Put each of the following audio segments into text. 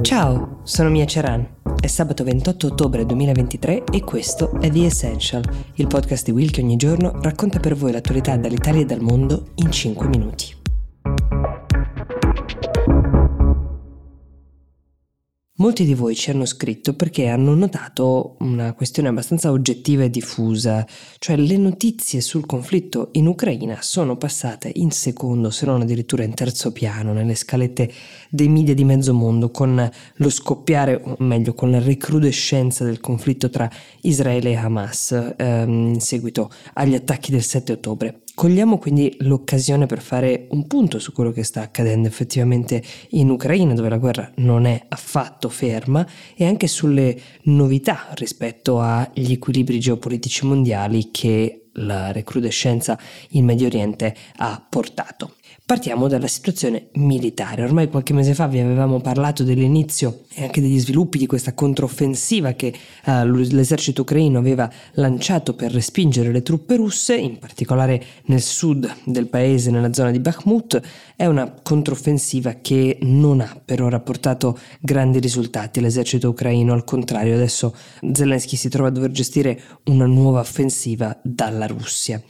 Ciao, sono Mia Ceran. È sabato 28 ottobre 2023 e questo è The Essential, il podcast di Will che ogni giorno racconta per voi l'attualità dall'Italia e dal mondo in 5 minuti. Molti di voi ci hanno scritto perché hanno notato una questione abbastanza oggettiva e diffusa, cioè le notizie sul conflitto in Ucraina sono passate in secondo, se non addirittura in terzo piano, nelle scalette dei media di mezzo mondo, con lo scoppiare, o meglio, con la recrudescenza del conflitto tra Israele e Hamas ehm, in seguito agli attacchi del 7 ottobre. Cogliamo quindi l'occasione per fare un punto su quello che sta accadendo effettivamente in Ucraina, dove la guerra non è affatto ferma, e anche sulle novità rispetto agli equilibri geopolitici mondiali che la recrudescenza in Medio Oriente ha portato. Partiamo dalla situazione militare. Ormai qualche mese fa vi avevamo parlato dell'inizio e anche degli sviluppi di questa controffensiva che uh, l'esercito ucraino aveva lanciato per respingere le truppe russe, in particolare nel sud del paese, nella zona di Bakhmut. È una controffensiva che non ha per ora portato grandi risultati. L'esercito ucraino, al contrario, adesso Zelensky si trova a dover gestire una nuova offensiva dalla Russia.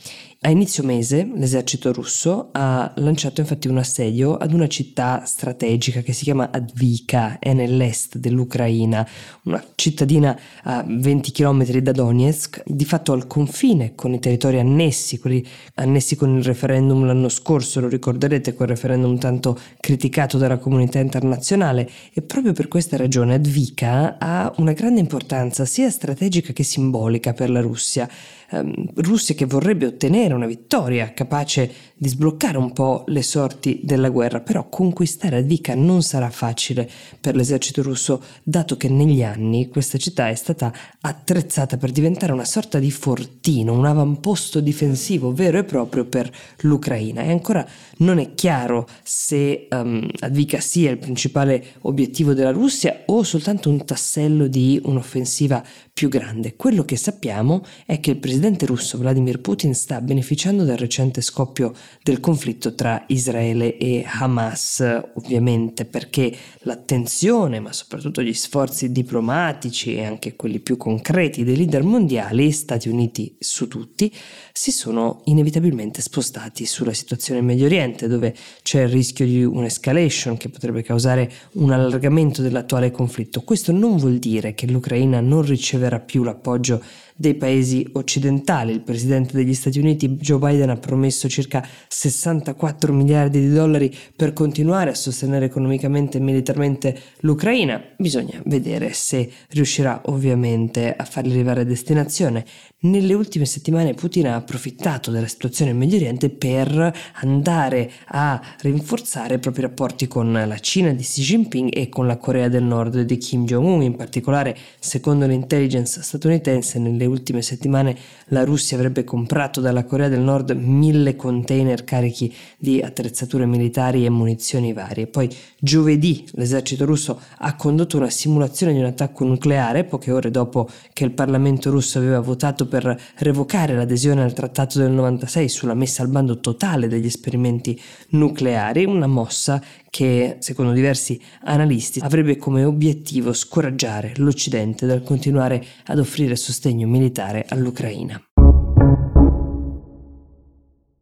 A inizio mese l'esercito russo ha lanciato infatti un assedio ad una città strategica che si chiama Advika, è nell'est dell'Ucraina, una cittadina a 20 km da Donetsk, di fatto al confine con i territori annessi, quelli annessi con il referendum l'anno scorso, lo ricorderete, quel referendum tanto criticato dalla comunità internazionale e proprio per questa ragione Advika ha una grande importanza sia strategica che simbolica per la Russia. Ehm, Russia che vorrebbe ottenere una vittoria capace di sbloccare un po' le sorti della guerra, però conquistare Advika non sarà facile per l'esercito russo, dato che negli anni questa città è stata attrezzata per diventare una sorta di fortino, un avamposto difensivo vero e proprio per l'Ucraina e ancora non è chiaro se um, Advika sia il principale obiettivo della Russia o soltanto un tassello di un'offensiva più grande. Quello che sappiamo è che il presidente russo Vladimir Putin sta beneficiando del recente scoppio del conflitto tra Israele e Hamas, ovviamente perché l'attenzione, ma soprattutto gli sforzi diplomatici e anche quelli più concreti dei leader mondiali, Stati Uniti su tutti, si sono inevitabilmente spostati sulla situazione in Medio Oriente, dove c'è il rischio di un'escalation che potrebbe causare un allargamento dell'attuale conflitto. Questo non vuol dire che l'Ucraina non riceverà più l'appoggio dei paesi occidentali. Il presidente degli Stati Uniti Joe Biden ha promesso circa 64 miliardi di dollari per continuare a sostenere economicamente e militarmente l'Ucraina. Bisogna vedere se riuscirà ovviamente a farli arrivare a destinazione. Nelle ultime settimane Putin ha approfittato della situazione in Medio Oriente per andare a rinforzare i propri rapporti con la Cina di Xi Jinping e con la Corea del Nord di Kim Jong-un. In particolare, secondo l'intelligence statunitense, nelle ultime settimane la Russia avrebbe comprato dalla Corea del Nord mille container carichi di attrezzature militari e munizioni varie. Poi giovedì l'esercito russo ha condotto una simulazione di un attacco nucleare, poche ore dopo che il Parlamento russo aveva votato per revocare l'adesione al trattato del 96 sulla messa al bando totale degli esperimenti nucleari, una mossa che, secondo diversi analisti, avrebbe come obiettivo scoraggiare l'Occidente dal continuare ad offrire sostegno militare all'Ucraina.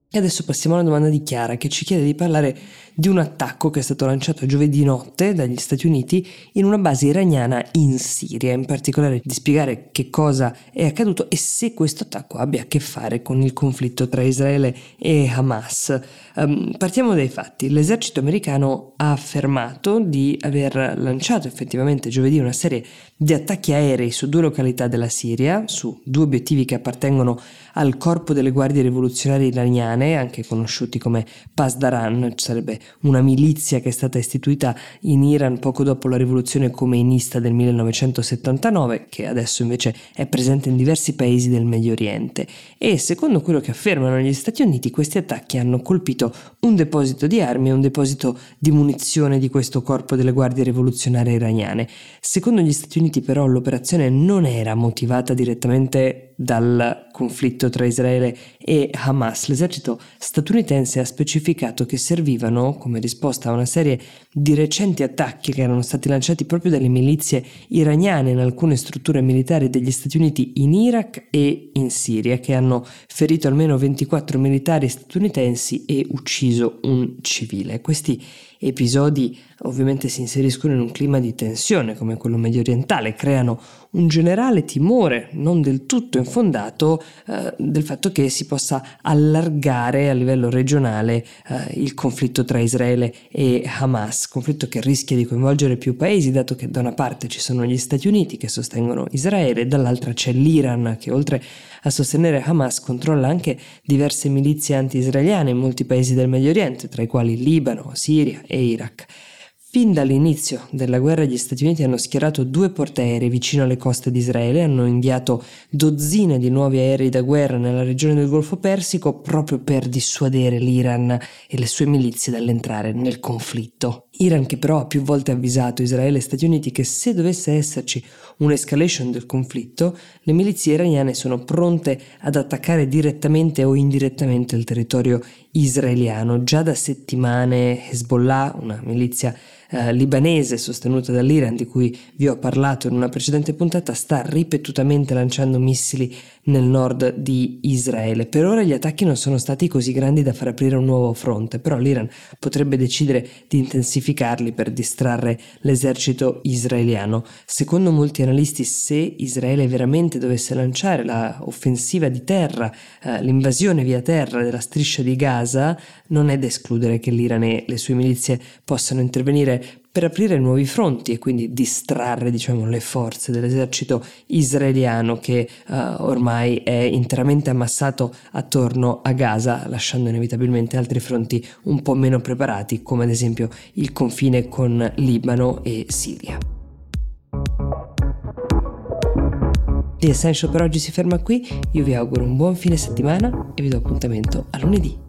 E adesso passiamo alla domanda di Chiara che ci chiede di parlare di un attacco che è stato lanciato giovedì notte dagli Stati Uniti in una base iraniana in Siria, in particolare di spiegare che cosa è accaduto e se questo attacco abbia a che fare con il conflitto tra Israele e Hamas. Um, partiamo dai fatti. L'esercito americano ha affermato di aver lanciato effettivamente giovedì una serie di attacchi aerei su due località della Siria, su due obiettivi che appartengono al corpo delle guardie rivoluzionarie iraniane, anche conosciuti come Pasdaran, sarebbe una milizia che è stata istituita in Iran poco dopo la rivoluzione comeinista del 1979, che adesso invece è presente in diversi paesi del Medio Oriente. E secondo quello che affermano gli Stati Uniti, questi attacchi hanno colpito un deposito di armi e un deposito di munizione di questo corpo delle guardie rivoluzionarie iraniane. Secondo gli Stati Uniti però l'operazione non era motivata direttamente dal conflitto tra Israele e Hamas. L'esercito statunitense ha specificato che servivano come risposta a una serie di recenti attacchi che erano stati lanciati proprio dalle milizie iraniane in alcune strutture militari degli Stati Uniti in Iraq e in Siria, che hanno ferito almeno 24 militari statunitensi e ucciso un civile. Questi episodi ovviamente si inseriscono in un clima di tensione come quello medio orientale, creano un generale timore non del tutto infondato eh, del fatto che si possa allargare a livello regionale eh, il conflitto tra Israele e Hamas, conflitto che rischia di coinvolgere più paesi dato che da una parte ci sono gli Stati Uniti che sostengono Israele dall'altra c'è l'Iran che oltre a sostenere Hamas controlla anche diverse milizie anti-israeliane in molti paesi del Medio Oriente, tra i quali Libano, Siria e Iraq. Fin dall'inizio della guerra gli Stati Uniti hanno schierato due portaerei vicino alle coste di Israele, hanno inviato dozzine di nuovi aerei da guerra nella regione del Golfo Persico proprio per dissuadere l'Iran e le sue milizie dall'entrare nel conflitto. Iran che però ha più volte avvisato Israele e Stati Uniti che se dovesse esserci un'escalation del conflitto, le milizie iraniane sono pronte ad attaccare direttamente o indirettamente il territorio israeliano. Già da settimane Hezbollah, una milizia eh, libanese sostenuta dall'Iran di cui vi ho parlato in una precedente puntata sta ripetutamente lanciando missili nel nord di Israele. Per ora gli attacchi non sono stati così grandi da far aprire un nuovo fronte, però l'Iran potrebbe decidere di intensificarli per distrarre l'esercito israeliano. Secondo molti analisti, se Israele veramente dovesse lanciare l'offensiva di terra, eh, l'invasione via terra della striscia di Gaza, non è da escludere che l'Iran e le sue milizie possano intervenire per aprire nuovi fronti e quindi distrarre diciamo, le forze dell'esercito israeliano che uh, ormai è interamente ammassato attorno a Gaza, lasciando inevitabilmente altri fronti un po' meno preparati, come ad esempio il confine con Libano e Siria. The Essential per oggi si ferma qui, io vi auguro un buon fine settimana e vi do appuntamento a lunedì.